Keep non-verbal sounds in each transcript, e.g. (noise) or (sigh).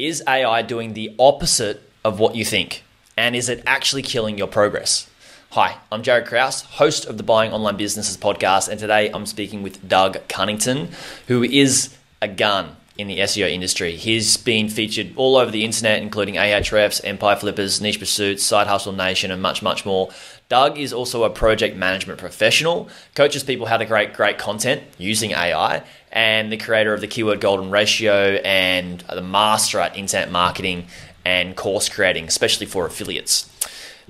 Is AI doing the opposite of what you think? And is it actually killing your progress? Hi, I'm Jared Kraus, host of the Buying Online Businesses podcast, and today I'm speaking with Doug Cunnington, who is a gun in the SEO industry. He's been featured all over the internet, including Ahrefs, Empire Flippers, Niche Pursuits, Side Hustle Nation, and much, much more. Doug is also a project management professional, coaches people how to create great content using AI, and the creator of the Keyword Golden Ratio and the master at internet marketing and course creating, especially for affiliates.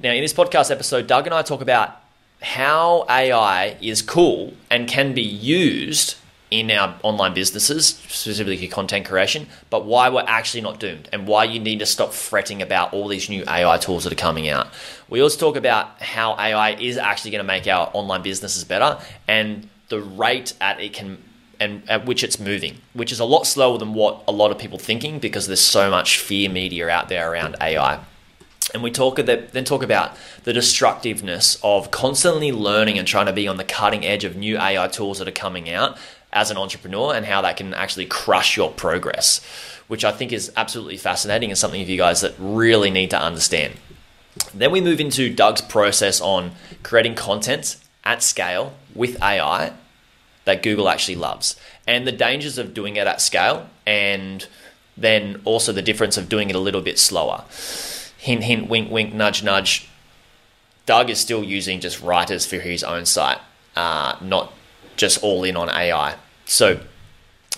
Now, in this podcast episode, Doug and I talk about how AI is cool and can be used in our online businesses, specifically content creation, but why we're actually not doomed and why you need to stop fretting about all these new AI tools that are coming out. We also talk about how AI is actually going to make our online businesses better and the rate at it can and at which it's moving, which is a lot slower than what a lot of people thinking because there's so much fear media out there around AI. And we talk then talk about the destructiveness of constantly learning and trying to be on the cutting edge of new AI tools that are coming out as an entrepreneur and how that can actually crush your progress, which I think is absolutely fascinating and something for you guys that really need to understand. Then we move into Doug's process on creating content at scale with AI that Google actually loves and the dangers of doing it at scale and then also the difference of doing it a little bit slower. Hint, hint, wink, wink, nudge, nudge. Doug is still using just writers for his own site, uh, not just all in on AI. So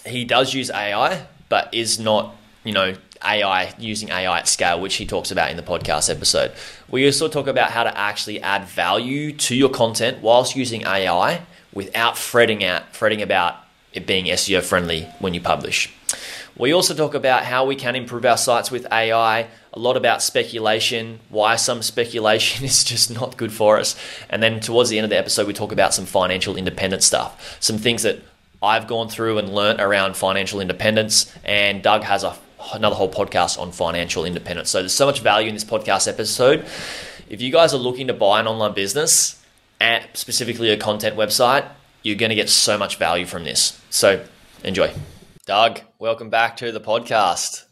he does use AI, but is not, you know, AI using AI at scale, which he talks about in the podcast episode. We also talk about how to actually add value to your content whilst using AI without fretting out fretting about it being SEO friendly when you publish. We also talk about how we can improve our sites with AI, a lot about speculation, why some (laughs) speculation is just not good for us. And then towards the end of the episode, we talk about some financial independence stuff, some things that I've gone through and learnt around financial independence. And Doug has a, another whole podcast on financial independence. So there's so much value in this podcast episode. If you guys are looking to buy an online business, specifically a content website, you're going to get so much value from this. So enjoy. Doug, welcome back to the podcast.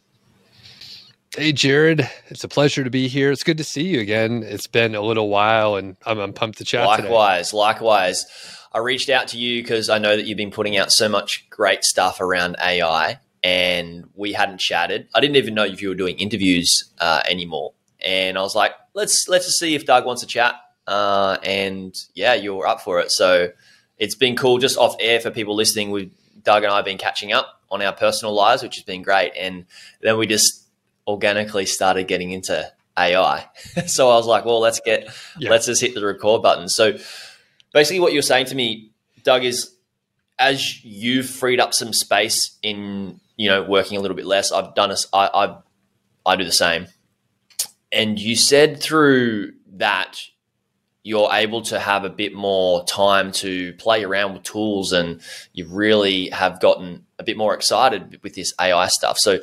Hey, Jared. It's a pleasure to be here. It's good to see you again. It's been a little while, and I'm, I'm pumped to chat. Likewise, today. likewise. I reached out to you because I know that you've been putting out so much great stuff around AI, and we hadn't chatted. I didn't even know if you were doing interviews uh, anymore, and I was like, let's let's just see if Doug wants to chat. Uh, and yeah, you were up for it. So it's been cool just off air for people listening. We Doug and I have been catching up on our personal lives, which has been great. And then we just organically started getting into AI. (laughs) so I was like, well, let's get, yeah. let's just hit the record button. So basically, what you're saying to me, Doug, is as you've freed up some space in, you know, working a little bit less, I've done a, I, I, I do the same. And you said through that you're able to have a bit more time to play around with tools and you really have gotten a bit more excited with this AI stuff. So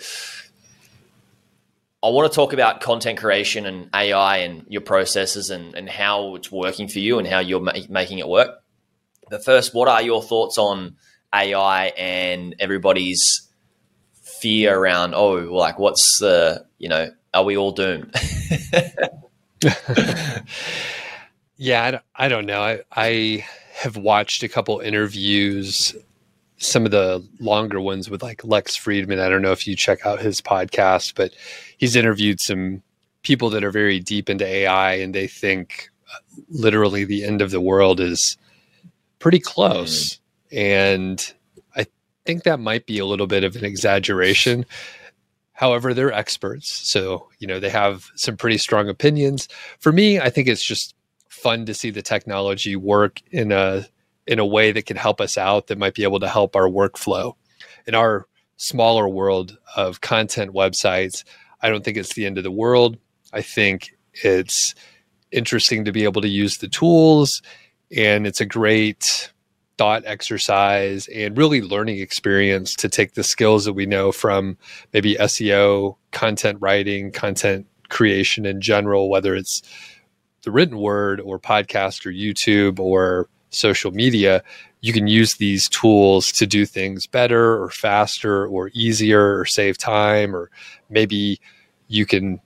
I want to talk about content creation and AI and your processes and, and how it's working for you and how you're ma- making it work. But first, what are your thoughts on AI and everybody's fear around, oh, like what's the, you know, are we all doomed? (laughs) Yeah, I don't, I don't know. I, I have watched a couple interviews, some of the longer ones with like Lex Fridman. I don't know if you check out his podcast, but he's interviewed some people that are very deep into AI and they think uh, literally the end of the world is pretty close. Mm. And I think that might be a little bit of an exaggeration. However, they're experts. So, you know, they have some pretty strong opinions. For me, I think it's just fun to see the technology work in a in a way that can help us out that might be able to help our workflow. In our smaller world of content websites i don't think it's the end of the world. I think it's interesting to be able to use the tools and it's a great thought exercise and really learning experience to take the skills that we know from maybe SEO, content writing, content creation in general, whether it's the written word or podcast or YouTube or social media, you can use these tools to do things better or faster or easier or save time or maybe you can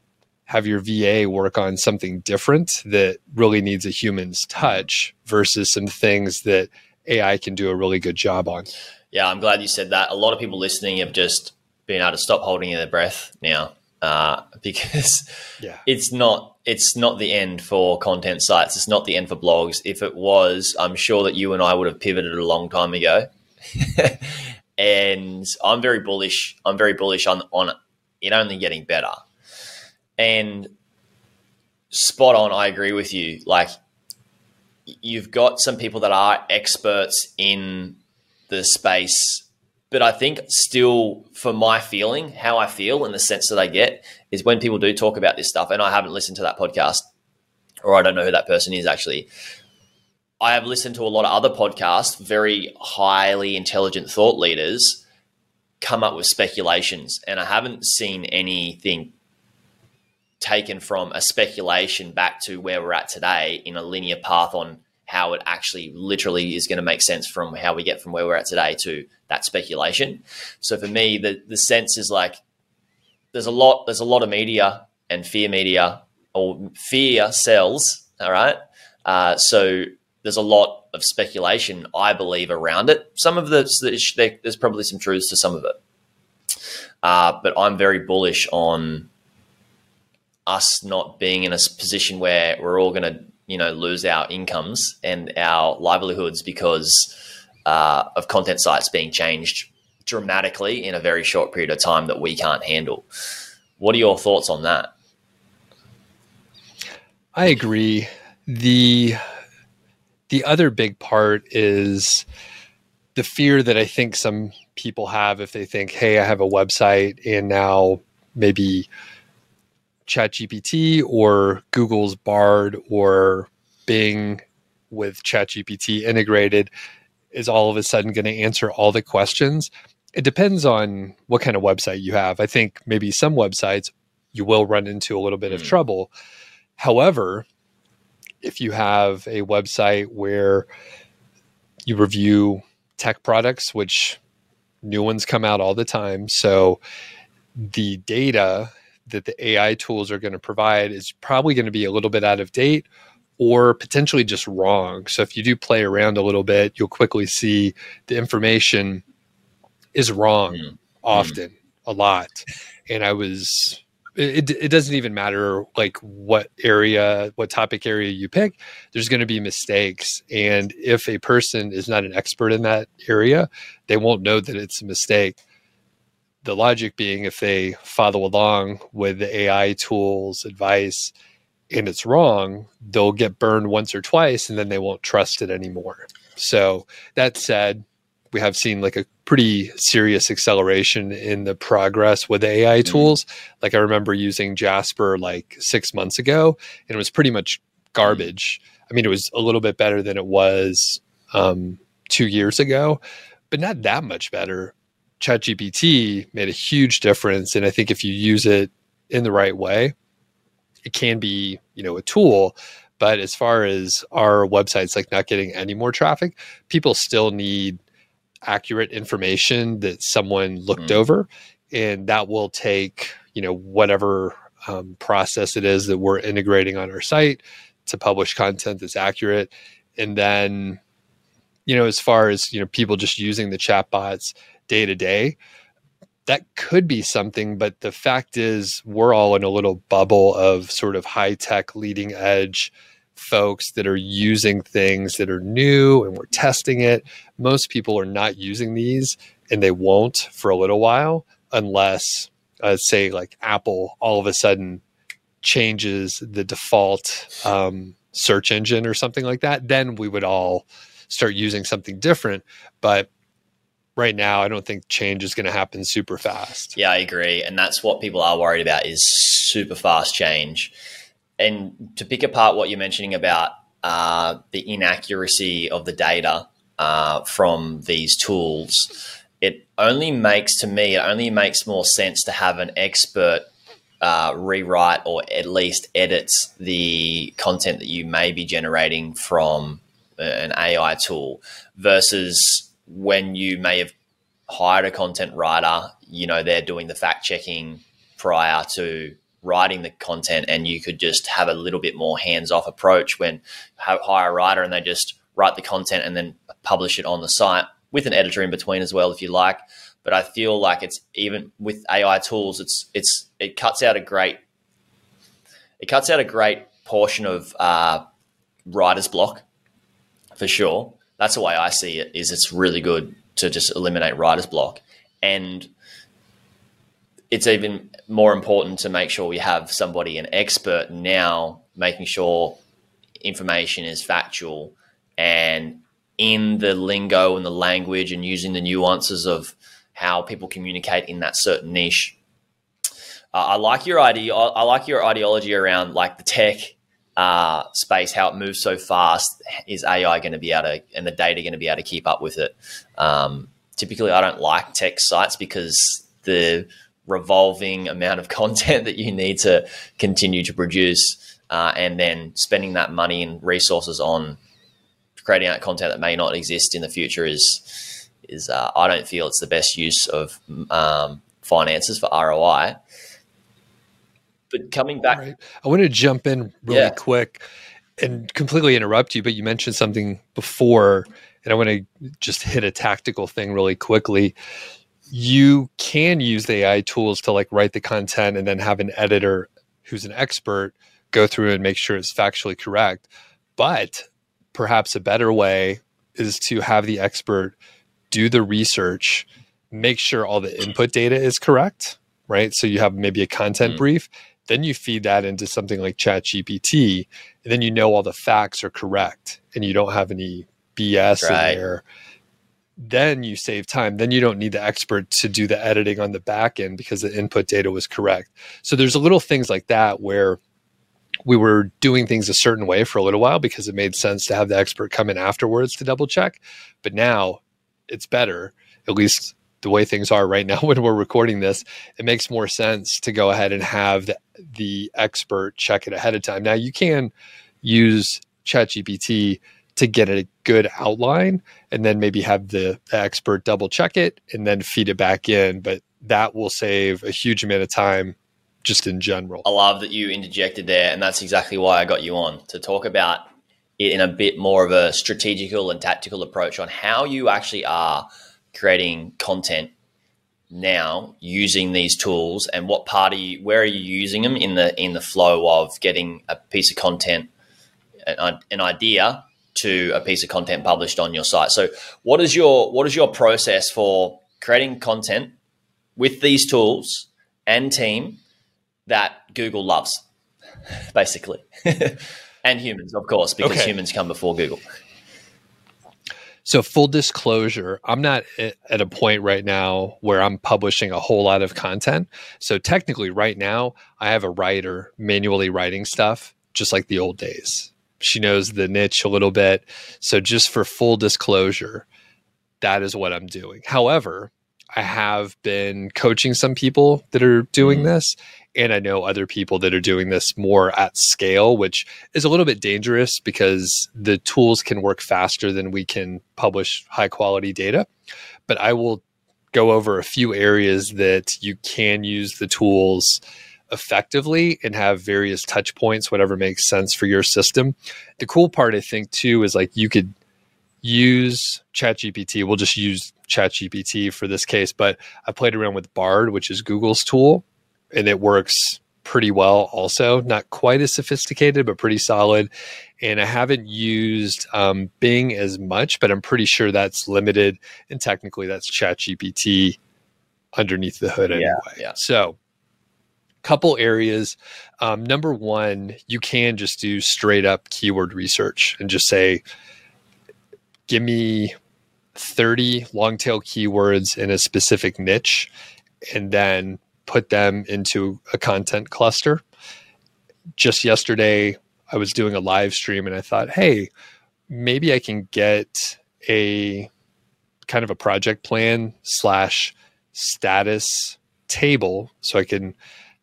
have your VA work on something different that really needs a human's touch versus some things that AI can do a really good job on. Yeah, I'm glad you said that. A lot of people listening have just been able to stop holding their breath now uh, (laughs) because yeah. it's not it's not the end for content sites. It's not the end for blogs. If it was, I'm sure that you and I would have pivoted a long time ago. (laughs) and I'm very bullish. I'm very bullish on on it only getting better. And spot on, I agree with you. Like you've got some people that are experts in the space but I think still, for my feeling, how I feel and the sense that I get is when people do talk about this stuff, and I haven't listened to that podcast, or I don't know who that person is actually. I have listened to a lot of other podcasts, very highly intelligent thought leaders come up with speculations, and I haven't seen anything taken from a speculation back to where we're at today in a linear path on how it actually literally is going to make sense from how we get from where we're at today to that speculation. So for me, the the sense is like there's a lot there's a lot of media and fear media or fear sells. All right, uh, so there's a lot of speculation, I believe, around it. Some of the there's probably some truths to some of it, uh, but I'm very bullish on us not being in a position where we're all going to you know lose our incomes and our livelihoods because uh, of content sites being changed dramatically in a very short period of time that we can't handle. What are your thoughts on that? I agree. the The other big part is the fear that I think some people have if they think, "Hey, I have a website and now maybe." ChatGPT or Google's Bard or Bing with ChatGPT integrated is all of a sudden going to answer all the questions. It depends on what kind of website you have. I think maybe some websites you will run into a little bit mm. of trouble. However, if you have a website where you review tech products, which new ones come out all the time, so the data that the AI tools are going to provide is probably going to be a little bit out of date or potentially just wrong. So if you do play around a little bit, you'll quickly see the information is wrong mm. often, mm. a lot. And I was it, it doesn't even matter like what area what topic area you pick there's going to be mistakes and if a person is not an expert in that area they won't know that it's a mistake the logic being if they follow along with the AI tools advice and it's wrong, they'll get burned once or twice and then they won't trust it anymore. So that said, we have seen like a pretty serious acceleration in the progress with the AI mm-hmm. tools. Like I remember using Jasper like six months ago and it was pretty much garbage. I mean, it was a little bit better than it was um, two years ago, but not that much better. ChatGPT made a huge difference. And I think if you use it in the right way, it can be, you know, a tool. But as far as our websites like not getting any more traffic, people still need accurate information that someone looked mm. over. And that will take, you know, whatever um, process it is that we're integrating on our site to publish content that's accurate. And then, you know, as far as, you know, people just using the chatbots, day to day that could be something but the fact is we're all in a little bubble of sort of high tech leading edge folks that are using things that are new and we're testing it. Most people are not using these and they won't for a little while unless uh, say like apple all of a sudden changes the default um, search engine or something like that then we would all start using something different. But right now, I don't think change is going to happen super fast. Yeah, I agree. And that's what people are worried about is super fast change. And to pick apart what you're mentioning about uh, the inaccuracy of the data uh, from these tools, it only makes to me, it only makes more sense to have an expert uh, rewrite or at least edit the content that you may be generating from an AI tool versus when you may have hired a content writer, you know, they're doing the fact checking prior to writing the content and you could just have a little bit more hands-off approach when hire a writer and they just write the content and then publish it on the site with an editor in between as well if you like. But i feel like it's even with ai tools it's it's it cuts out a great it cuts out a great portion of uh, writer's block for sure that's the way i see it is it's really good to just eliminate writer's block and it's even more important to make sure we have somebody, an expert now, making sure information is factual and in the lingo and the language and using the nuances of how people communicate in that certain niche. Uh, I like your idea. I like your ideology around like the tech uh, space, how it moves so fast. Is AI going to be able to, and the data going to be able to keep up with it? Um, typically, I don't like tech sites because the revolving amount of (laughs) content that you need to continue to produce, uh, and then spending that money and resources on creating that content that may not exist in the future is is uh, I don't feel it's the best use of um, finances for ROI. But coming back, right. I want to jump in really yeah. quick and completely interrupt you, but you mentioned something before, and I want to just hit a tactical thing really quickly you can use the AI tools to like write the content and then have an editor who's an expert go through and make sure it's factually correct. But perhaps a better way is to have the expert do the research, make sure all the input data is correct, right? So you have maybe a content mm. brief, then you feed that into something like ChatGPT, and then you know all the facts are correct and you don't have any BS right. in there then you save time. Then you don't need the expert to do the editing on the back end because the input data was correct. So there's a little things like that where we were doing things a certain way for a little while because it made sense to have the expert come in afterwards to double check. But now it's better, at least the way things are right now (laughs) when we're recording this, it makes more sense to go ahead and have the, the expert check it ahead of time. Now you can use ChatGPT to get a good outline and then maybe have the, the, expert double check it and then feed it back in. But that will save a huge amount of time just in general. I love that you interjected there. And that's exactly why I got you on to talk about it in a bit more of a strategical and tactical approach on how you actually are creating content now using these tools and what part are you where are you using them in the in the flow of getting a piece of content an, an idea to a piece of content published on your site. So what is your what is your process for creating content with these tools and team that Google loves, (laughs) basically, (laughs) and humans, of course, because okay. humans come before Google. So, full disclosure, I'm not at a point right now where I'm publishing a whole lot of content. So, technically, right now, I have a writer manually writing stuff, just like the old days she knows the niche a little bit. So just for full disclosure, that is what I'm doing. However, I have been coaching some people that are doing mm-hmm. this, and I know other people that are doing this more at scale, which is a little bit dangerous because the tools can work faster than we can publish high quality data. But I will go over a few areas that you can use the tools effectively and have various touch points, whatever makes sense for your system. The cool part, I think, too, is like you could use ChatGPT. We'll just use ChatGPT for this case, but I played around with Bard, which is Google's tool, and it works pretty well also. Not quite as sophisticated, but pretty solid. And I haven't used um, Bing as much, but I'm pretty sure that's limited. And technically, that's ChatGPT underneath the hood anyway. Yeah, yeah. So couple areas. Um, number one, you can just do straight up keyword research and just say, give me 30 long tail keywords in a specific niche, and then put them into a content cluster. Just yesterday, I was doing a live stream and I thought, hey, maybe I can get a kind of a project plan slash status table so I can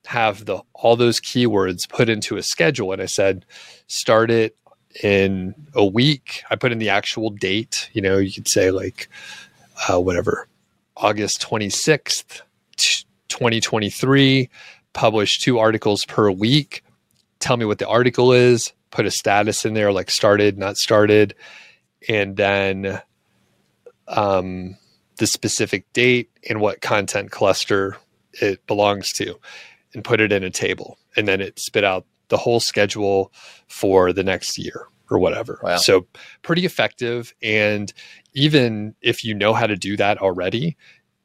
have the all those keywords put into a schedule and i said start it in a week. I put in the actual date. You know, you could say like uh, whatever, August 26th, 2023, publish two articles per week. Tell me what the article is, put a status in there like started, not started, and then um, the specific date and what content cluster it belongs to, and put it in a table. And then it spit out the whole schedule for the next year or whatever. Wow. So pretty effective. And even if you know how to do that already,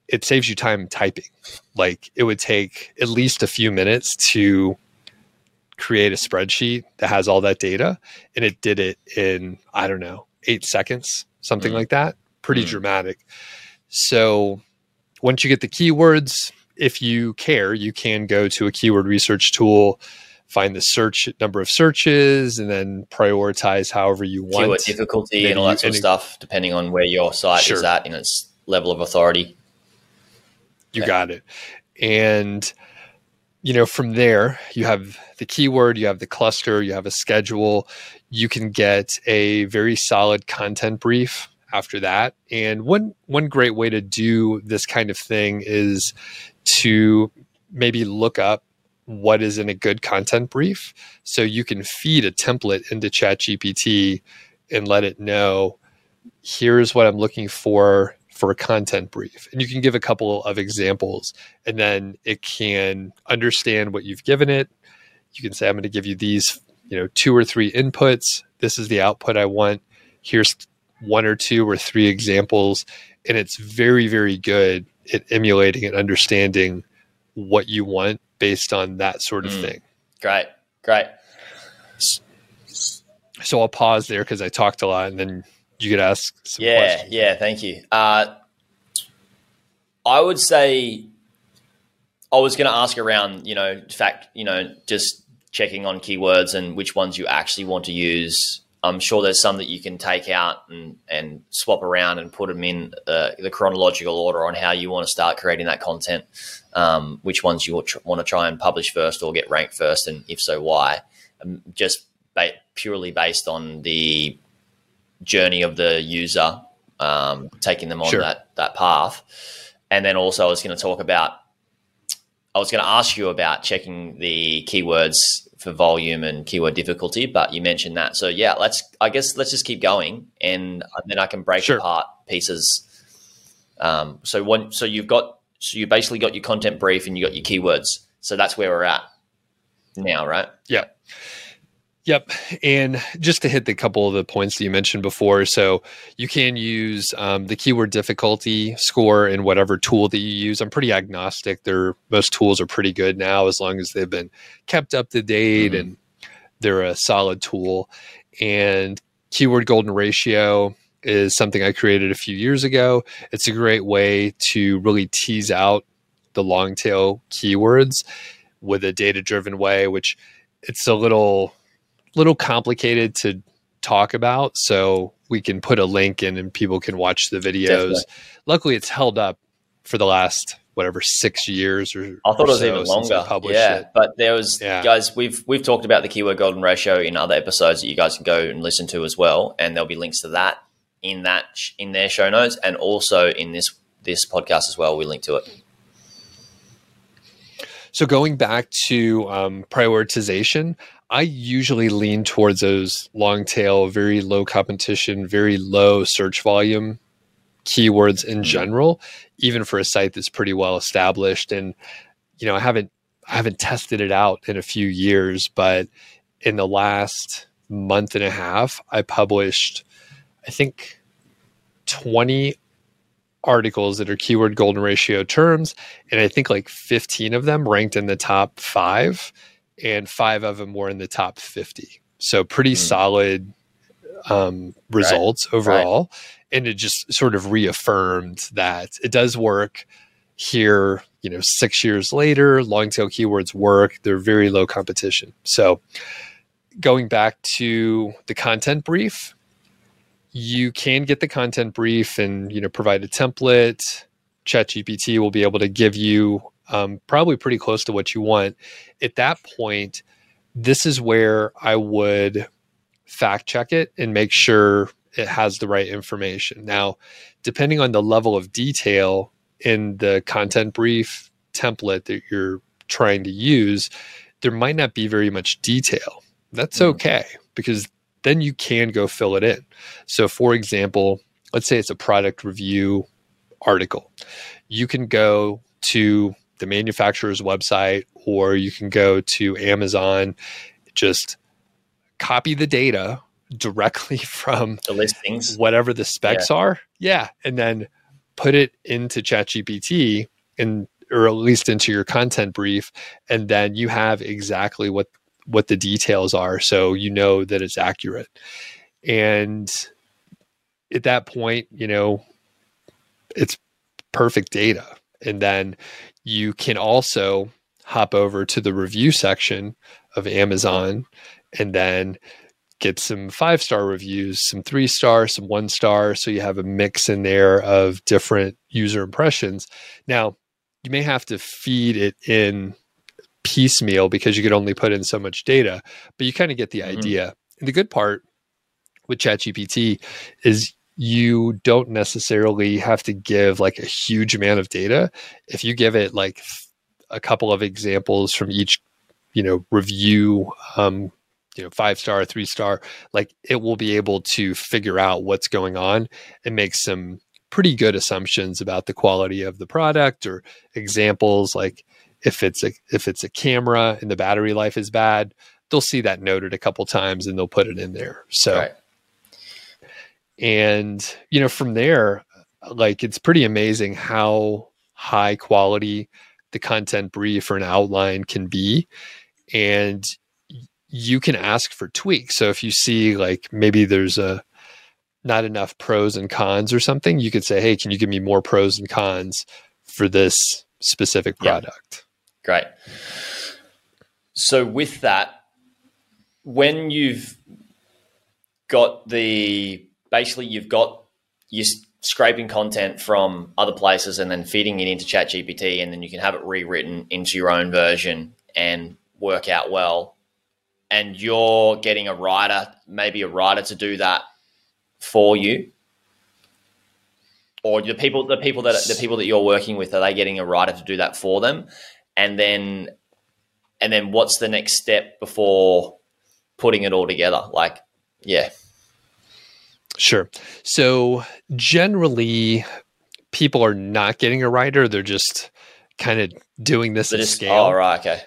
it saves you time typing. Like it would take at least a few minutes to create a spreadsheet that has all that data. And it did it in, I don't know, eight seconds, something mm. like that. Pretty mm. dramatic. So once you get the keywords, if you care, you can go to a keyword research tool find the search number of searches and then prioritize however you want. Keyword difficulty and all that sort of stuff, depending on where your site sure. is at in its level of authority. You got it. And you know, from there, you have the keyword, you have the cluster, you have a schedule. You can get a very solid content brief after that. And one one great way to do this kind of thing is to maybe look up what is in a good content brief. So you can feed a template into ChatGPT and let it know here's what I'm looking for for a content brief. And you can give a couple of examples and then it can understand what you've given it. You can say, I'm going to give you these, you know, two or three inputs. This is the output I want. Here's one or two or three examples. And it's very, very good at emulating and understanding what you want based on that sort of mm. thing. Great, great. So I'll pause there because I talked a lot, and then you could ask. yeah, questions. yeah. Thank you. Uh, I would say I was going to ask around, you know, fact, you know, just checking on keywords and which ones you actually want to use. I'm sure there's some that you can take out and, and swap around and put them in uh, the chronological order on how you want to start creating that content um, which ones you want to try and publish first or get ranked first, and if so, why? Um, just ba- purely based on the journey of the user, um, taking them on sure. that that path, and then also I was going to talk about. I was going to ask you about checking the keywords for volume and keyword difficulty, but you mentioned that. So yeah, let's. I guess let's just keep going, and then I can break sure. apart pieces. Um, so one, so you've got so you basically got your content brief and you got your keywords. So that's where we're at now, right? Yeah. Yep. And just to hit the couple of the points that you mentioned before, so you can use um, the keyword difficulty score in whatever tool that you use. I'm pretty agnostic. They're, most tools are pretty good now as long as they've been kept up to date mm-hmm. and they're a solid tool. And keyword golden ratio, is something I created a few years ago. It's a great way to really tease out the long tail keywords with a data driven way, which it's a little little complicated to talk about. So we can put a link in and people can watch the videos. Definitely. Luckily, it's held up for the last whatever six years or I thought or it was so even longer. Yeah, it. but there was yeah. guys. We've we've talked about the keyword golden ratio in other episodes that you guys can go and listen to as well, and there'll be links to that in that in their show notes and also in this this podcast as well. We link to it. So going back to um, prioritization, I usually lean towards those long tail, very low competition, very low search volume keywords in mm-hmm. general, even for a site that's pretty well established. And you know, I haven't I haven't tested it out in a few years, but in the last month and a half, I published I think 20 articles that are keyword golden ratio terms. And I think like 15 of them ranked in the top five, and five of them were in the top 50. So pretty mm. solid um, results right. overall. Right. And it just sort of reaffirmed that it does work here, you know, six years later, long tail keywords work. They're very low competition. So going back to the content brief, you can get the content brief and you know provide a template chatgpt will be able to give you um, probably pretty close to what you want at that point this is where i would fact check it and make sure it has the right information. Now, depending on the level of detail in the content brief template that you're trying to use, there might not be very much detail. That's mm. okay because then you can go fill it in. So, for example, let's say it's a product review article. You can go to the manufacturer's website or you can go to Amazon, just copy the data directly (laughs) from the listings, whatever the specs yeah. are. Yeah. And then put it into ChatGPT and or at least into your content brief. And then you have exactly what what the details are. So you know that it's accurate. And at that point, you know, it's perfect data. And then you can also hop over to the review section of Amazon and then get some five star reviews, some three star, some one star. So you have a mix in there of different user impressions. Now, you may have to feed it in piecemeal because you could only put in so much data, but you kind of get the mm-hmm. idea. And the good part with ChatGPT is you don't necessarily have to give like a huge amount of data. If you give it like a couple of examples from each, you know, review, um, you know, five star, three star, like it will be able to figure out what's going on and make some pretty good assumptions about the quality of the product or examples like if it's a if it's a camera and the battery life is bad they'll see that noted a couple times and they'll put it in there so right. And you know from there like it's pretty amazing how high quality the content brief or an outline can be and you can ask for tweaks so if you see like maybe there's a not enough pros and cons or something, you could say, hey, can you give me more pros and cons for this specific product? Yeah. Great. So, with that, when you've got the basically, you've got you're scraping content from other places and then feeding it into ChatGPT, and then you can have it rewritten into your own version and work out well. And you're getting a writer, maybe a writer to do that for you? Or the people the people that the people that you're working with, are they getting a writer to do that for them? And then and then what's the next step before putting it all together? Like, yeah. Sure. So generally people are not getting a writer, they're just kind of doing this at just, scale. Oh, right, okay.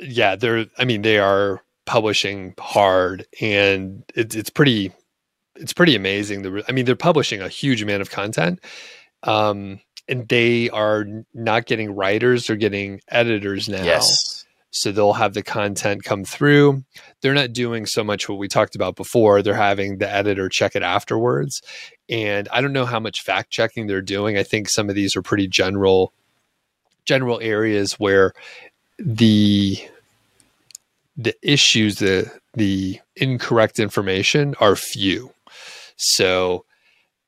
Yeah, they're I mean, they are publishing hard and it, it's pretty it's pretty amazing. The, I mean, they're publishing a huge amount of content, um, and they are not getting writers; they're getting editors now. Yes. So they'll have the content come through. They're not doing so much what we talked about before. They're having the editor check it afterwards. And I don't know how much fact checking they're doing. I think some of these are pretty general general areas where the the issues the the incorrect information are few so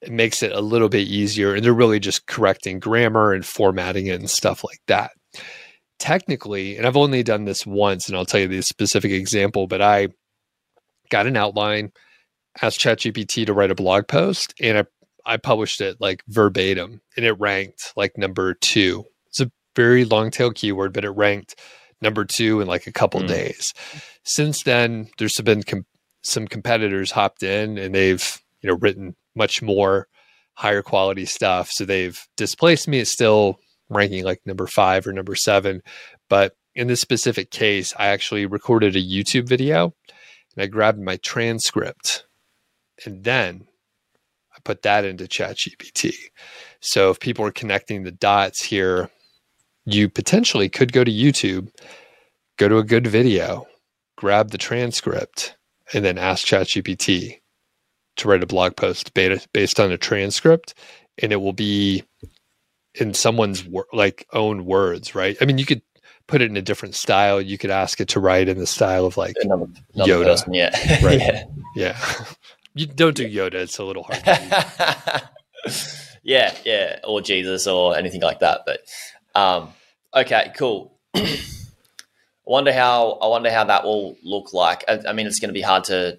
it makes it a little bit easier. And they're really just correcting grammar and formatting it and stuff like that. Technically, and I've only done this once, and I'll tell you the specific example, but I got an outline, asked ChatGPT to write a blog post, and I, I published it like verbatim, and it ranked like number two. It's a very long tail keyword, but it ranked number two in like a couple mm. days. Since then, there's been com- some competitors hopped in and they've you know written much more higher quality stuff. So they've displaced me. It's still ranking like number five or number seven. But in this specific case, I actually recorded a YouTube video and I grabbed my transcript and then I put that into ChatGPT. So if people are connecting the dots here, you potentially could go to YouTube, go to a good video, grab the transcript, and then ask ChatGPT to write a blog post based on a transcript and it will be in someone's wor- like own words right? I mean you could put it in a different style. You could ask it to write in the style of like another, another yoda. person, yeah. (laughs) Right. Yeah, yeah. you don't do yoda. It's a little hard (laughs) yeah yeah. Or jesus or anything like that but um okay cool. (clears throat) I wonder how I wonder how that will look like. I, I mean, it's going to be hard to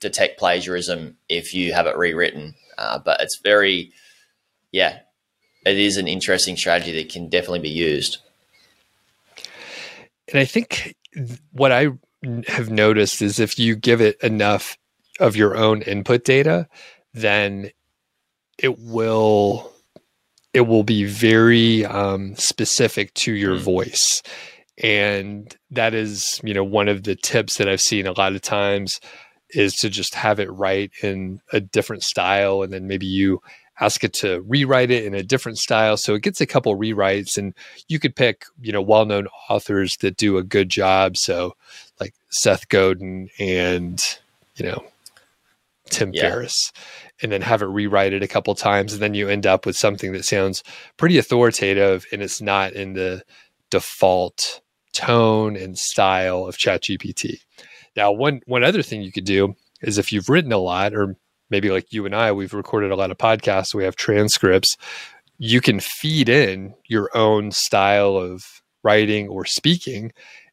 detect plagiarism if you have it rewritten, uh, but it's very, yeah, it is an interesting strategy that can definitely be used. And I think what I have noticed is if you give it enough of your own input data, then it will it will be very um, specific to your mm. voice and that is you know one of the tips that i've seen a lot of times is to just have it write in a different style and then maybe you ask it to rewrite it in a different style so it gets a couple rewrites and you could pick you know well-known authors that do a good job so like seth godin and you know tim yeah. ferriss and then have it rewrite it a couple times and then you end up with something that sounds pretty authoritative and it's not in the default tone and style of ChatGPT. Now, one one other thing you could do is if you've written a lot, or maybe like you and I, we've recorded a lot of podcasts, we have transcripts, you can feed in your own style of writing or speaking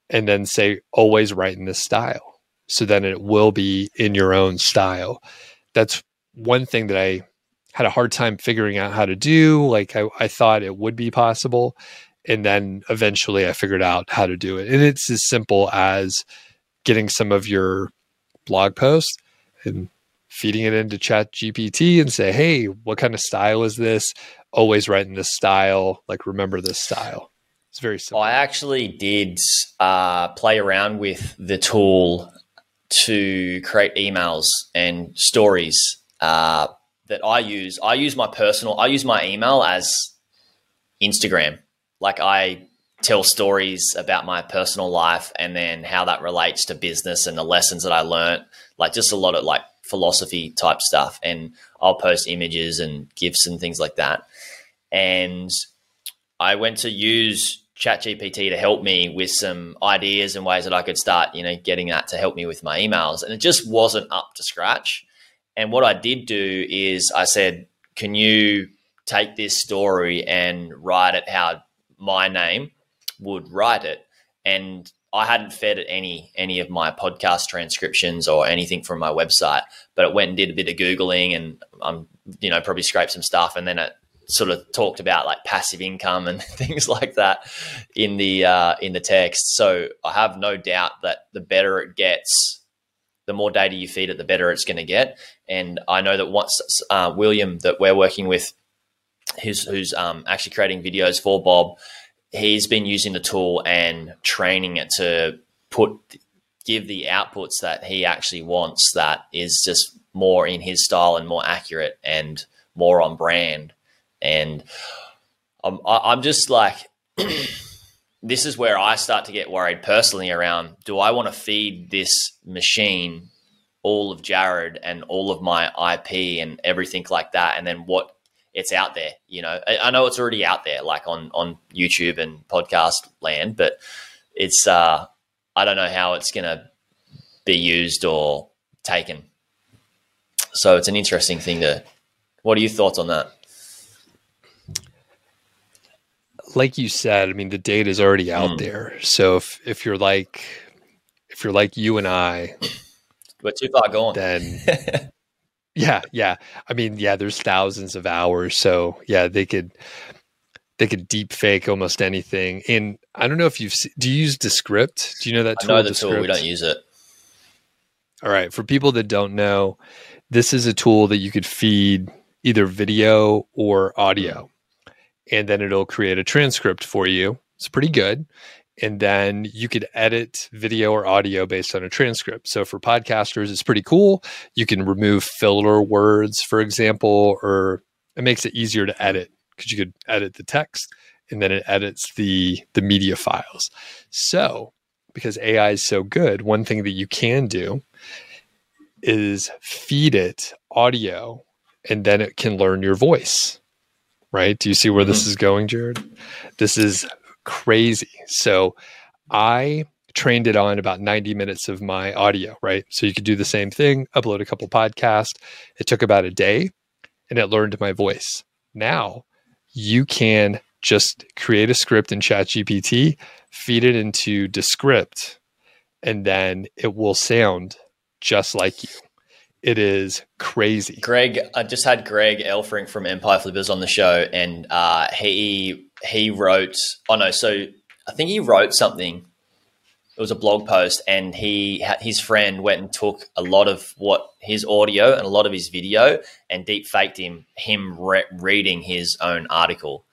and then say, always write in this style. So then it will be in your own style. That's one thing that I had a hard time figuring out how to do. Like I, I thought it would be possible and then eventually I figured out how to do it. And it's as simple as getting some of your blog posts and feeding it into chat gpt and say hey what kind of style is this? Always write in this style like remember this style. It's very simple i actually did uh, play around with the tool to create emails and stories uh, that i use. I use my personal i use my email as instagram. Like I tell stories about my personal life and then how that relates to business and the lessons that I learned, like just a lot of like philosophy type stuff. And I'll post images and gifs and things like that. And I went to use ChatGPT to help me with some ideas and ways that I could start, you know, getting that to help me with my emails. And it just wasn't up to scratch. And what I did do is I said, can you take this story and write it how my name would write it. And I hadn't fed it any any of my podcast transcriptions or anything from my website, but it went and did a bit of googling and I'm you know probably scraped some stuff, and then it sort of talked about like passive income and (laughs) things like that in the uh, in the text. So I have no doubt that the better it gets, the more data you feed it, the better it's going to get. And I know that once uh, William that we're working with who's who's um, actually creating videos for Bob. He's been using the tool and training it to put give the outputs that he actually wants. That is just more in his style and more accurate and more on brand. And I'm I'm just like. (clears throat) this is where I start to get worried personally around do I want to feed this machine all of Jared and all of my IP and everything like that? And then what it's out there. You know, I, I, know it's already out there, like on on YouTube and podcast land, but it's uh, I don't know how it's going to be used or taken. So it's an interesting thing to. What are your thoughts on that? Like you said, I mean, the data is already out mm. there. So if if you're like if you're like you and I, we're too far gone. Then (laughs) Yeah, yeah. I mean, yeah, there's thousands of hours, so yeah, they could they could deep fake almost anything. And I don't know if you've do you use Descript? Do you know that tool? I know the Descript? tool. We don't use it. All right, for people that don't know, this is a tool that you could feed either video or audio, hmm. and then it'll create a transcript for you. It's pretty good and then you could edit video or audio based on a transcript. So for podcasters, it's pretty cool. You can remove filler words, for example, or it makes it easier to edit because you could edit the text and then it edits the the media files. So because AI is so good, one thing that you can do is feed it audio and then it can learn your voice. Right? Do you see where mm-hmm. this is going, Jared? This is crazy. So I trained it on about 90 minutes of my audio, right? So you could do the same thing, upload a couple podcasts. It took about a day and it learned my voice. Now you can just create a script in ChatGPT, feed it into Descript, and then it will sound just like you. It is crazy. Greg, I just had Greg Elfrink from Empire Flippers on the show, and uh, he he wrote. Oh no, so I think he wrote something. It was a blog post, and he his friend went and took a lot of what his audio and a lot of his video, and deep faked him him re- reading his own article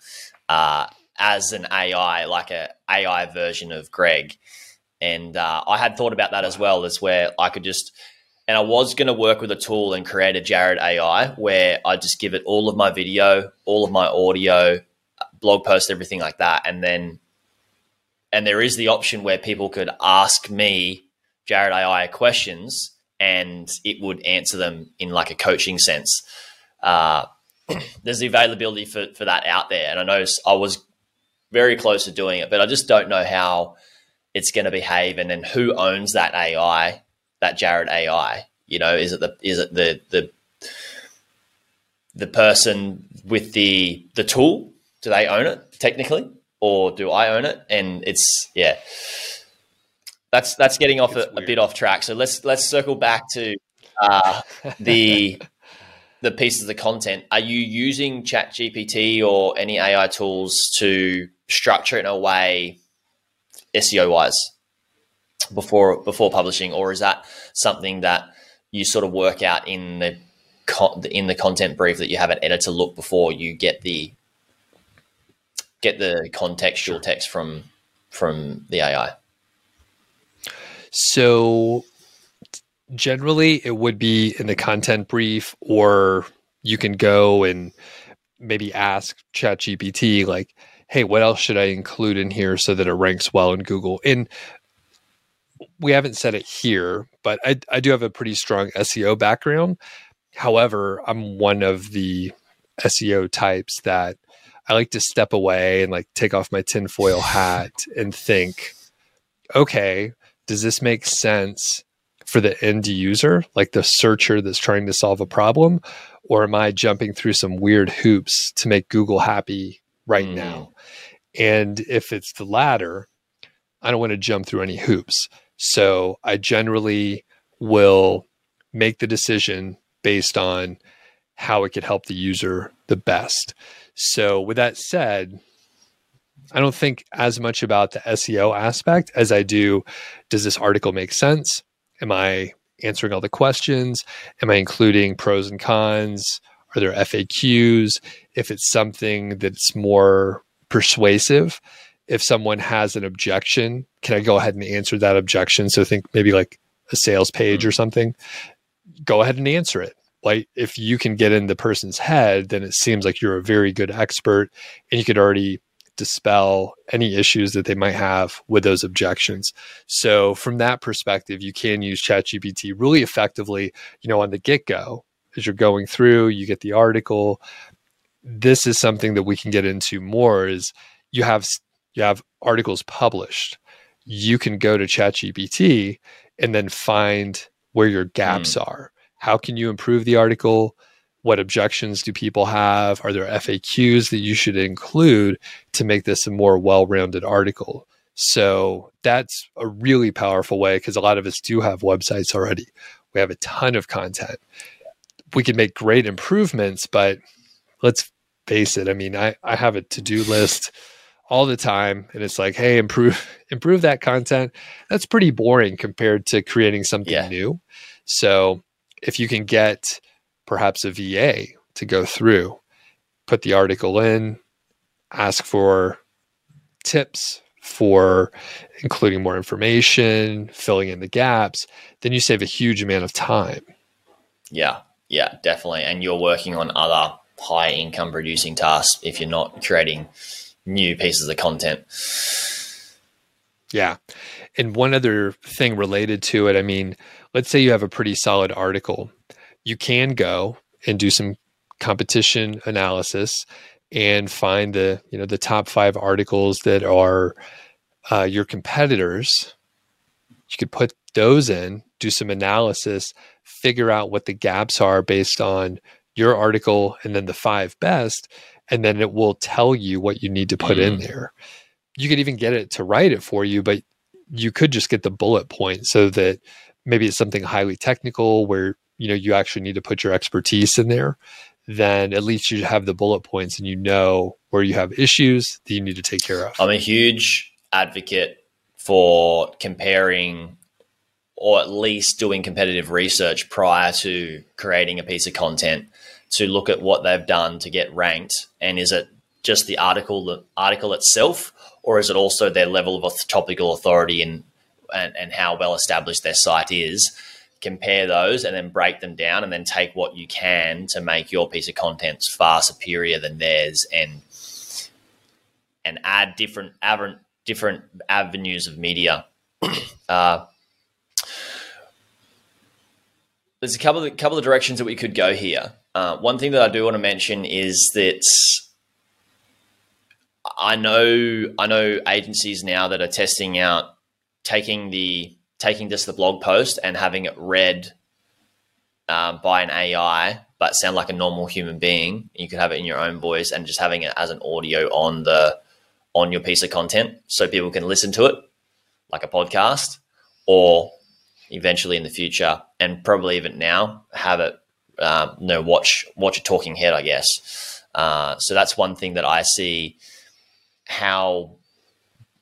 uh, as an AI, like a AI version of Greg. And uh, I had thought about that as well, as where I could just and I was going to work with a tool and create a Jared AI where I just give it all of my video, all of my audio, blog post, everything like that. And then, and there is the option where people could ask me, Jared AI, questions and it would answer them in like a coaching sense. Uh, (clears throat) there's the availability for, for that out there. And I know I was very close to doing it, but I just don't know how it's going to behave and then who owns that AI that Jared AI? You know, is it the is it the the the person with the the tool? Do they own it technically, or do I own it? And it's yeah, that's that's getting off a, a, bit off track. So let's let's circle back to uh, the (laughs) the pieces of the content. Are you using Chat GPT or any AI tools to structure it in a way SEO wise? Before before publishing, or is that something that you sort of work out in the in the content brief that you have an editor look before you get the get the contextual text from from the AI? So generally it would be in the content brief or you can go and maybe ask ChatGPT like, hey, what else should I include in here so that it ranks well in Google? And we haven't said it here, but I, I do have a pretty strong SEO background. However, I'm one of the SEO types that I like to step away and like take off my tinfoil hat (laughs) and think, okay, does this make sense for the end user, like the searcher that's trying to solve a problem? Or am I jumping through some weird hoops to make Google happy right mm. now? And if it's the latter, I don't want to jump through any hoops. So I generally will make the decision based on how it could help the user the best. So, with that said, I don't think as much about the SEO aspect as I do does this article make sense? Am I answering all the questions? Am I including pros and cons? Are there FAQs? If it's something that's more persuasive, if someone has an objection, can I go ahead and answer that objection? So think maybe like a sales page or mm-hmm. something. Go ahead and answer it. Like if you can get in the person's head, then it seems like you're a very good expert and you could already dispel any issues that they might have with those objections. So from that perspective, you can use ChatGPT really effectively, you know, on the get-go as you're going through, you get the article. This is something that we can get into more is you have you have articles published, you can go to ChatGPT and then find where your gaps mm. are. How can you improve the article? What objections do people have? Are there FAQs that you should include to make this a more well rounded article? So that's a really powerful way because a lot of us do have websites already. We have a ton of content. We can make great improvements, but let's face it. I mean, I, I have a to do list all the time and it's like hey improve (laughs) improve that content. That's pretty boring compared to creating something yeah. new. So if you can get perhaps a va to go through put the article in ask for tips for including more information filling in the gaps then you save a huge amount of time. Yeah. Yeah definitely. And you're working on other high income producing tasks if you're not creating new pieces of content. Yeah. And one other thing related to it, I mean, let's say you have a pretty solid article. You can go and do some competition analysis and find the, you know, the top 5 articles that are uh, your competitors. You could put those in, do some analysis, figure out what the gaps are based on your article and then the five best and then it will tell you what you need to put mm. in there. You could even get it to write it for you, but you could just get the bullet point so that maybe it's something highly technical where you know you actually need to put your expertise in there then at least you have the bullet points and you know where you have issues that you need to take care of. I'm a huge advocate for comparing or at least doing competitive research prior to creating a piece of content to look at what they've done to get ranked and is it just the article the article itself or is it also their level of topical authority and and, and how well established their site is compare those and then break them down and then take what you can to make your piece of content far superior than theirs and and add different different avenues of media. (clears throat) uh, there's a couple of couple of directions that we could go here. Uh, one thing that I do want to mention is that I know I know agencies now that are testing out taking the taking just the blog post and having it read um, by an AI, but sound like a normal human being. You could have it in your own voice and just having it as an audio on the on your piece of content, so people can listen to it like a podcast, or eventually in the future, and probably even now, have it um, watch watch a talking head, I guess. Uh, so that's one thing that I see how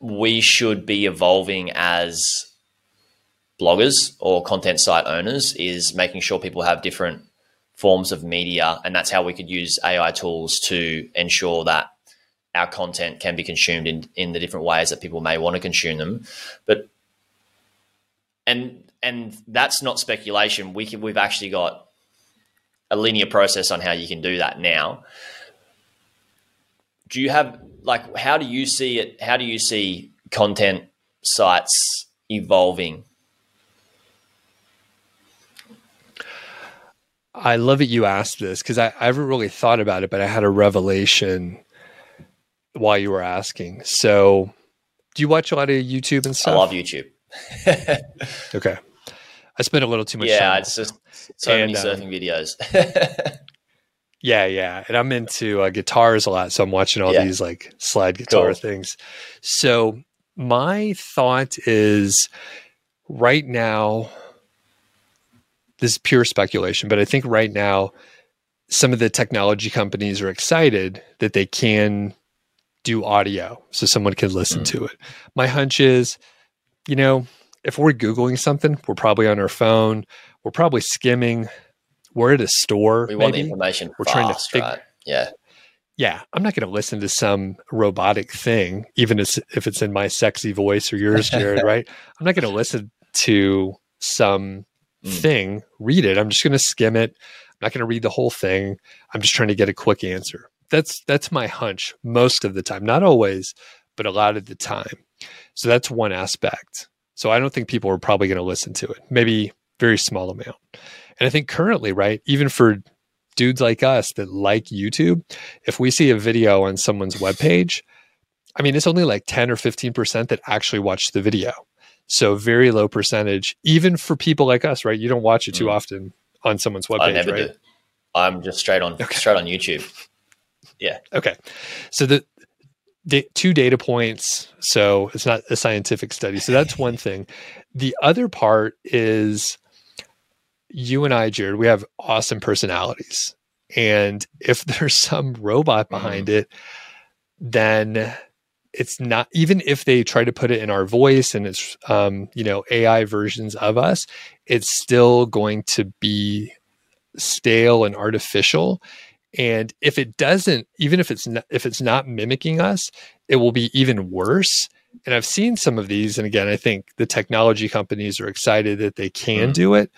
we should be evolving as bloggers or content site owners is making sure people have different forms of media. And that's how we could use AI tools to ensure that our content can be consumed in, in the different ways that people may want to consume them. But and and that's not speculation. We can, we've actually got a linear process on how you can do that now. Do you have like how do you see it? How do you see content sites evolving I love that you asked this because I, I haven't really thought about it, but I had a revelation while you were asking. So, do you watch a lot of YouTube and stuff? I love YouTube. (laughs) okay. I spent a little too much yeah, time. it's just so and, many um, surfing um, videos. (laughs) yeah, yeah. And I'm into uh, guitars a lot. So I'm watching all yeah. these like slide guitar cool. things. So, my thought is right now, this is pure speculation, but I think right now some of the technology companies are excited that they can do audio so someone can listen mm. to it. My hunch is, you know, if we're Googling something, we're probably on our phone, we're probably skimming, we're at a store. We maybe. want the information. We're fast, trying to figure, right? Yeah. Yeah. I'm not going to listen to some robotic thing, even if it's in my sexy voice or yours, Jared, (laughs) right? I'm not going to listen to some mm. thing, read it. I'm just going to skim it. I'm not going to read the whole thing. I'm just trying to get a quick answer. That's that's my hunch most of the time. Not always, but a lot of the time. So that's one aspect. So I don't think people are probably going to listen to it. Maybe very small amount. And I think currently, right, even for dudes like us that like YouTube, if we see a video on someone's webpage, I mean, it's only like 10 or 15% that actually watch the video. So very low percentage, even for people like us, right? You don't watch it too mm. often on someone's webpage, I never right? Do. I'm just straight on okay. straight on YouTube. Yeah. Okay. So the, the two data points. So it's not a scientific study. So that's one (laughs) thing. The other part is you and I, Jared, we have awesome personalities. And if (laughs) there's some robot behind mm. it, then it's not even if they try to put it in our voice and it's um, you know AI versions of us, it's still going to be stale and artificial. And if it doesn't, even if it's not, if it's not mimicking us, it will be even worse. And I've seen some of these, and again, I think the technology companies are excited that they can mm. do it,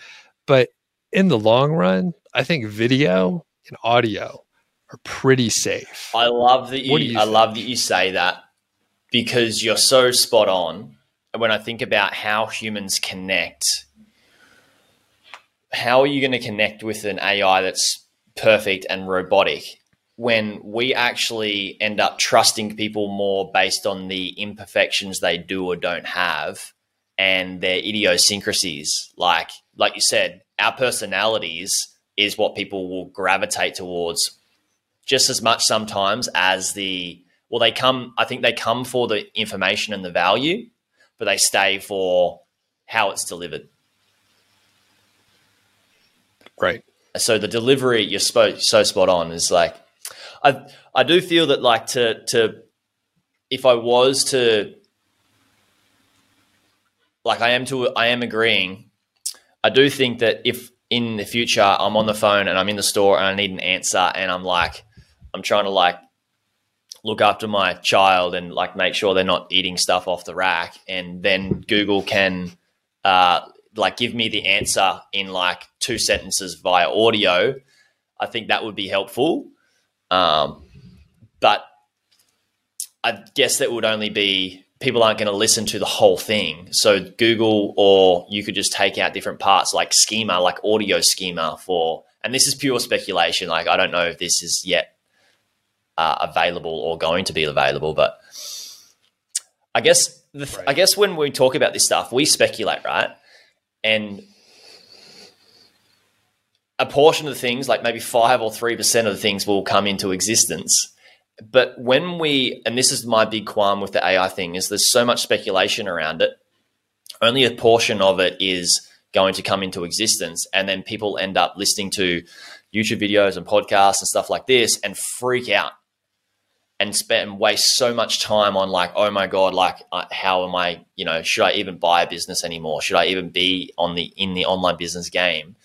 but in the long run, I think video and audio are pretty safe. I love that you, you I think? love that you say that because you're so spot on. When I think about how humans connect, how are you going to connect with an AI that's perfect and robotic when we actually end up trusting people more based on the imperfections they do or don't have and their idiosyncrasies? Like, like you said, our personalities is what people will gravitate towards just as much sometimes as the well they come i think they come for the information and the value but they stay for how it's delivered right so the delivery you're spo- so spot on. Is like i i do feel that like to to if i was to like i am to i am agreeing i do think that if in the future i'm on the phone and i'm in the store and i need an answer and i'm like i'm trying to like look after my child and like make sure they're not eating stuff off the rack and then google can uh, like give me the answer in like two sentences via audio i think that would be helpful um, but i guess that would only be people aren't going to listen to the whole thing so google or you could just take out different parts like schema like audio schema for and this is pure speculation like i don't know if this is yet uh, available or going to be available. But I guess the, right. I guess when we talk about this stuff, we speculate, right? And a portion of the things, like maybe five or three percent of the things, will come into existence. But when we, and this is my big qualm with the AI thing, is there's so much speculation around it. Only a portion of it is going to come into existence, and then people end up listening to YouTube videos and podcasts and stuff like this and freak out and spend waste so much time on like oh my god like uh, how am i you know should i even buy a business anymore? Should i even be on the in the online business game?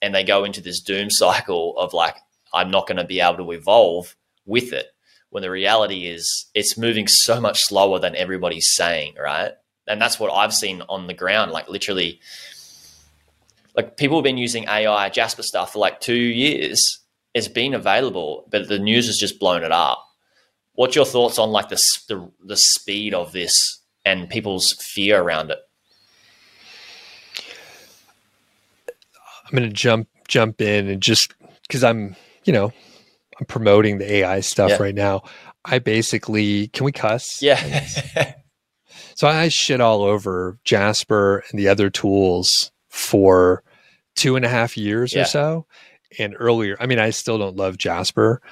And they go into this doom (laughs) cycle of like i'm not going to be able to evolve with it when the reality is it's moving so much slower than everybody's saying right? And that's what i've seen on the ground like literally like people have been using ai jasper stuff for like two years. It's been available but the news has just blown it up What's your thoughts on like the, the the speed of this and people's fear around it? I'm going to jump jump in and just because I'm you know I'm promoting the AI stuff yeah. right now. I basically can we cuss? Yeah. (laughs) so I shit all over Jasper and the other tools for two and a half years yeah. or so. And earlier, I mean, I still don't love Jasper.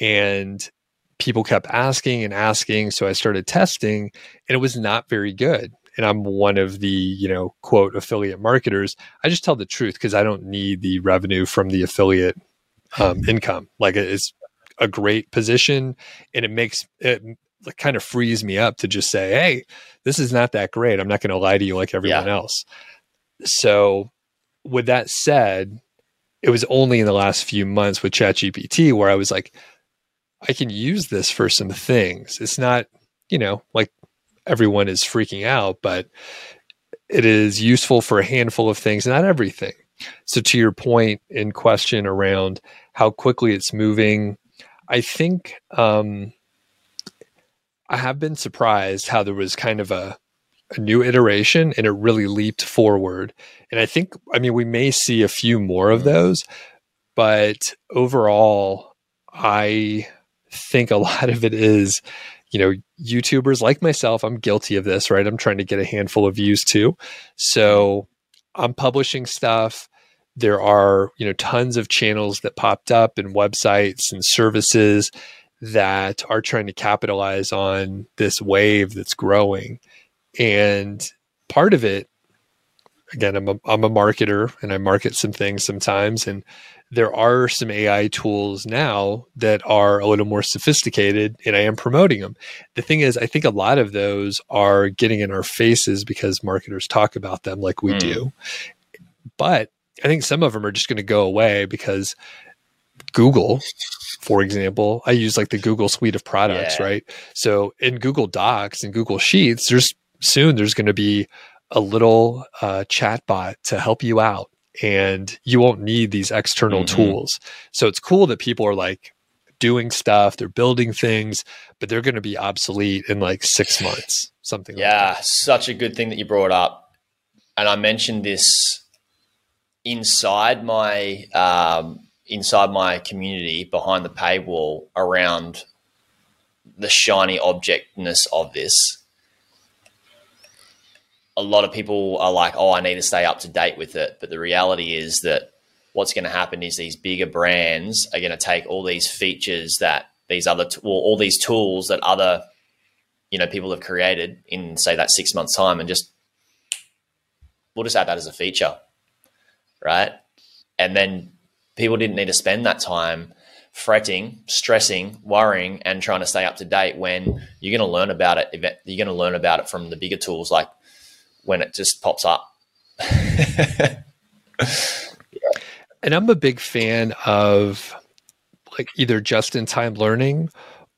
And people kept asking and asking. So I started testing and it was not very good. And I'm one of the, you know, quote affiliate marketers. I just tell the truth because I don't need the revenue from the affiliate um, income. Like it's a great position and it makes it kind of frees me up to just say, hey, this is not that great. I'm not going to lie to you like everyone yeah. else. So, with that said, it was only in the last few months with ChatGPT where I was like, I can use this for some things. It's not, you know, like everyone is freaking out, but it is useful for a handful of things, not everything. So, to your point in question around how quickly it's moving, I think um, I have been surprised how there was kind of a, a new iteration and it really leaped forward. And I think, I mean, we may see a few more of mm-hmm. those, but overall, I think a (laughs) lot of it is, you know, YouTubers like myself, I'm guilty of this, right? I'm trying to get a handful of views too. So I'm publishing stuff. There are, you know, tons of channels that popped up and websites and services that are trying to capitalize on this wave that's growing. And part of it, again, I'm a, I'm a marketer and I market some things sometimes. And there are some AI tools now that are a little more sophisticated, and I am promoting them. The thing is, I think a lot of those are getting in our faces because marketers talk about them like we mm. do. But I think some of them are just going to go away because Google, for example, I use like the Google suite of products, yeah. right? So in Google Docs and Google Sheets, there's soon there's going to be a little uh, chat bot to help you out and you won't need these external mm-hmm. tools. So it's cool that people are like doing stuff, they're building things, but they're going to be obsolete in like six months, something like that. yeah, like such a good thing that you brought up. And I mentioned this inside my um, inside my community behind the paywall around the shiny objectness of this a lot of people are like, oh, I need to stay up to date with it. But the reality is that what's going to happen is these bigger brands are going to take all these features that these other t- well, all these tools that other you know people have created in say that six months time and just we'll just add that as a feature right and then people didn't need to spend that time fretting stressing worrying and trying to stay up to date when you're going to learn about it you're going to learn about it from the bigger tools like when it just pops up (laughs) and i'm a big fan of like either just in time learning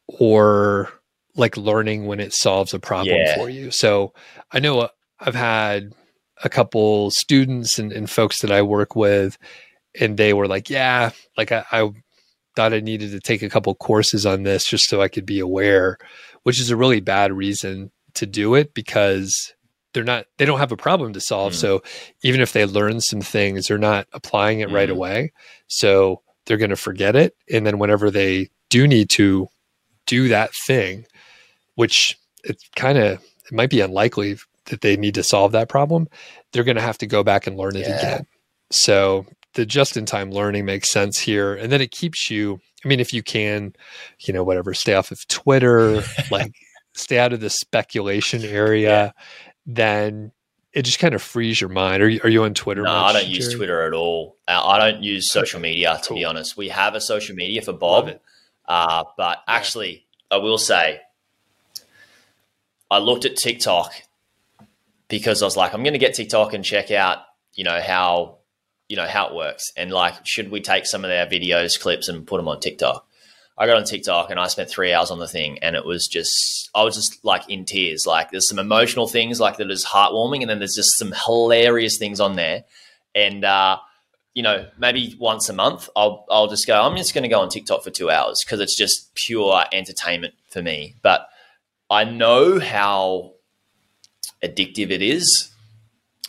or like learning when it solves a problem yeah. for you. So I know uh, I've had a couple students and, and, folks that I work with, and they were like, yeah, like I, I thought I needed to take a couple courses on this just so I could be aware, which is a really bad reason to do it because they're not they don't have a problem to solve. Mm. So even if they learn some things, they're not applying it mm. right away. So they're going to forget it. And then whenever they do need to do that thing, which it's kind of it might be unlikely that they need to solve that problem, they're going to have to go back and learn it yeah. again. So the just in time learning makes sense here. And then it keeps you, I mean, if you can, you know, whatever, stay off of Twitter, (laughs) like stay out of the speculation area, yeah. Then it just kind of frees your mind. Are you, are you on Twitter? No, much, I don't Jerry? use Twitter at all. I don't use social media, to cool. be honest. We have a social media for Bob, uh, but actually, I will say I looked at TikTok because I was like, I'm going to get TikTok and check out, you know, how, you know, how it works. And like, should we take some of their videos, clips and put them on TikTok? I got on TikTok and I spent three hours on the thing and it was just, I was just like in tears. Like there's some emotional things like that is heartwarming. And then there's just some hilarious things on there. And, uh, you know, maybe once a month, I'll, I'll just go, I'm just going to go on TikTok for two hours because it's just pure entertainment for me. But I know how addictive it is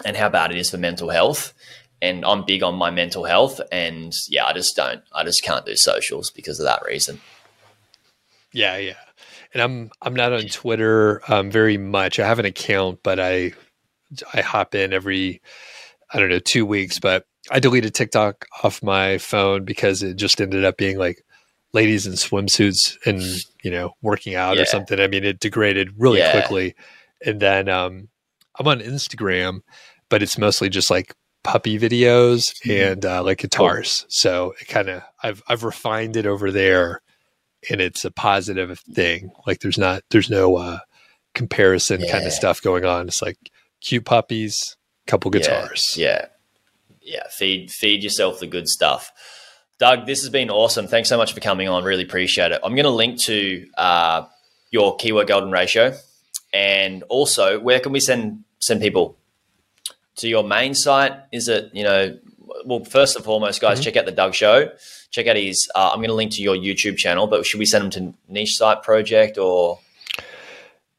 and how bad it is for mental health. And I'm big on my mental health. And yeah, I just don't, I just can't do socials because of that reason. Yeah, yeah. And I'm I'm not on Twitter um, very much. I have an account, but I I hop in every I don't know two weeks. But I deleted TikTok off my phone because it just ended up being like ladies in swimsuits and you know working out yeah. or something. I mean, it degraded really yeah. quickly. And then um, I'm on Instagram, but it's mostly just like puppy videos mm-hmm. and uh, like guitars. So it kind of I've I've refined it over there, and it's a positive thing. Like there's not there's no uh, comparison yeah. kind of stuff going on. It's like cute puppies, couple guitars. Yeah. yeah, Feed feed yourself the good stuff. Doug, this has been awesome. Thanks so much for coming on. Really appreciate it. I'm going to link to uh, your keyword golden ratio, and also where can we send send people to your main site? Is it you know? Well, first and foremost, guys, mm-hmm. check out the Doug Show. Check out his. Uh, I'm going to link to your YouTube channel, but should we send them to Niche Site Project or?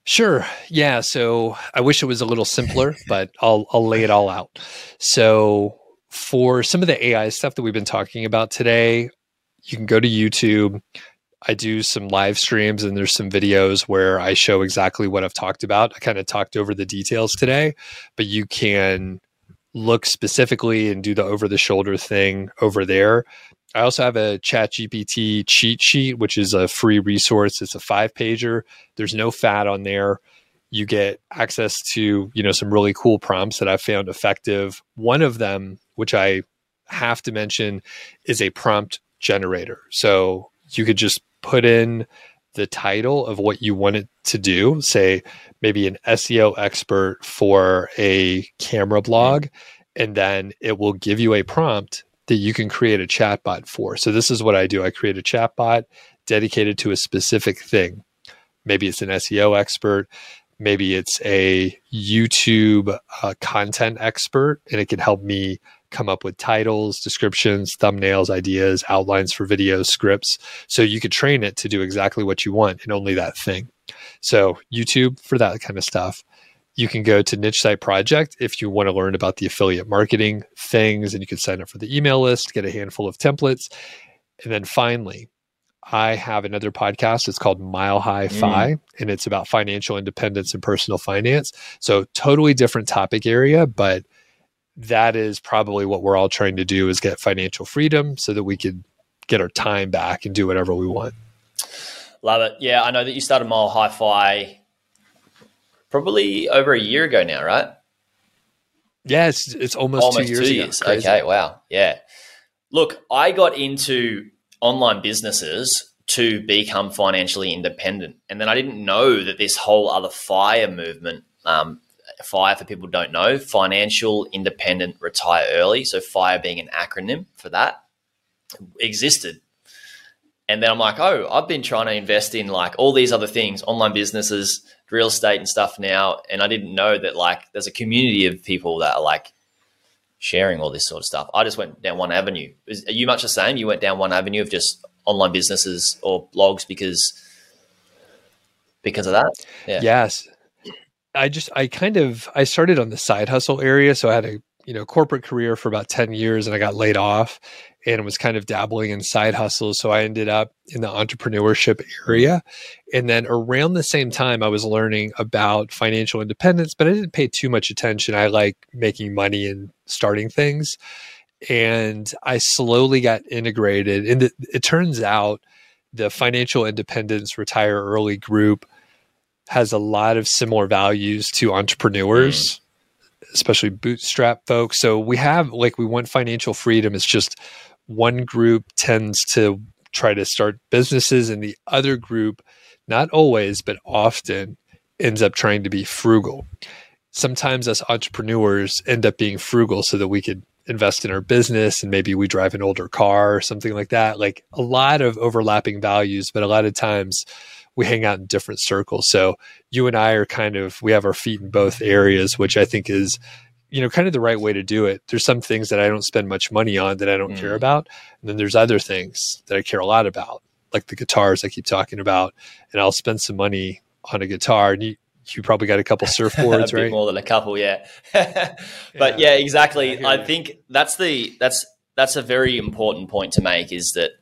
Sure. Yeah. So I wish it was a little simpler, (laughs) but I'll I'll lay it all out. So for some of the AI stuff that we've been talking about today, you can go to YouTube. I do some live streams and there's some videos where I show exactly what I've talked about. I kind of talked over the details today, but you can look specifically and do the over the shoulder thing over there. I also have a chat GPT cheat sheet, which is a free resource. It's a five pager. There's no fat on there you get access to you know some really cool prompts that i've found effective one of them which i have to mention is a prompt generator so you could just put in the title of what you want it to do. Say maybe an seo expert for a camera blog and then it will give you a prompt that you can create a chatbot for. So this is what i do. I create a chatbot dedicated to a specific thing. Maybe it's an seo expert. Maybe it's a YouTube uh, content expert and it can help me come up with titles, descriptions, thumbnails, ideas, outlines for videos, scripts. So you could train it to do exactly what you want and only that thing. So YouTube for that kind of stuff. You can go to Niche Site Project if you want to learn about the affiliate marketing things and you can sign up for the email list, get a handful of templates. And then finally, I have another podcast. It's called Mile High mm. Fi, mm. and it's about financial independence and personal finance. So, totally different topic area, but that is probably what we're all trying to do is get financial freedom so that we could get our time back and do whatever we want. Love it. Yeah, I know that you started Mile Hi Fi probably over a year ago now, right? Yeah, it's, it's almost, almost two years. Two years. Okay, wow. Yeah. Look, I got into online businesses to become financially independent. And then I didn't know that this whole other FIRE movement, um, FIRE for people who don't know, Financial Independent Retire Early. So FIRE being an acronym for that, existed. And then I'm like, oh, I've been trying to invest in like all these other things, online businesses, real estate and stuff now. And I didn't know that like there's a community of people that are like sharing all this sort of stuff. I just went down one avenue. Is, are you much the same? You went down one avenue of just online businesses or blogs because because of that? Yeah. Yes. I just I kind of I started on the side hustle area, so I had a you know corporate career for about 10 years and I got laid off and was kind of dabbling in side hustles so I ended up in the entrepreneurship area and then around the same time I was learning about financial independence but I didn't pay too much attention I like making money and starting things and I slowly got integrated. And it, it turns out the financial independence retire early group has a lot of similar values to entrepreneurs, mm. especially bootstrap folks. So we have like we want financial freedom. It's just one group tends to try to start businesses, and the other group, not always, but often, ends up trying to be frugal. Sometimes us entrepreneurs end up being frugal so that we could invest in our business and maybe we drive an older car or something like that. Like a lot of overlapping values, but a lot of times we hang out in different circles. So you and I are kind of, we have our feet in both areas, which I think is, you know, kind of the right way to do it. There's some things that I don't spend much money on that I don't mm. care about. And then there's other things that I care a lot about, like the guitars I keep talking about. And I'll spend some money on a guitar. And you, you probably got a couple (laughs) surfboards, right? More than a couple, yeah. (laughs) but yeah, yeah exactly. I, I think that's the that's that's a very important point to make is that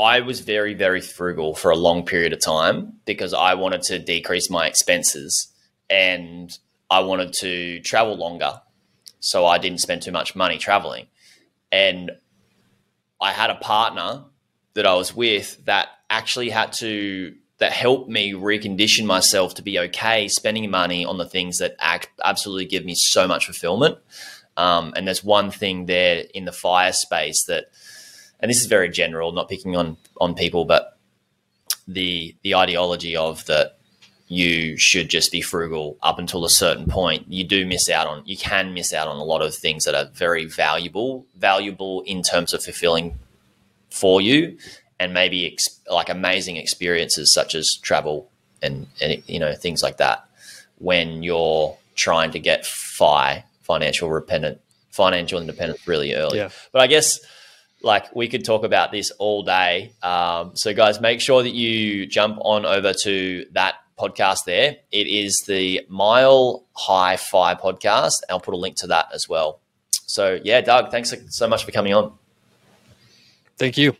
I was very very frugal for a long period of time because I wanted to decrease my expenses and I wanted to travel longer, so I didn't spend too much money traveling, and I had a partner that I was with that actually had to that helped me recondition myself to be okay spending money on the things that act, absolutely give me so much fulfillment. Um, and there's one thing there in the fire space that, and this is very general, not picking on on people, but the the ideology of that you should just be frugal up until a certain point. You do miss out on, you can miss out on a lot of things that are very valuable, valuable in terms of fulfilling for you and maybe ex- like amazing experiences such as travel and, and you know things like that when you're trying to get fi financial independent financial independence really early. Yeah. But I guess like we could talk about this all day. Um, so guys, make sure that you jump on over to that podcast there. It is the Mile Hi Fi podcast. I'll put a link to that as well. So yeah, Doug, thanks so much for coming on. Thank you.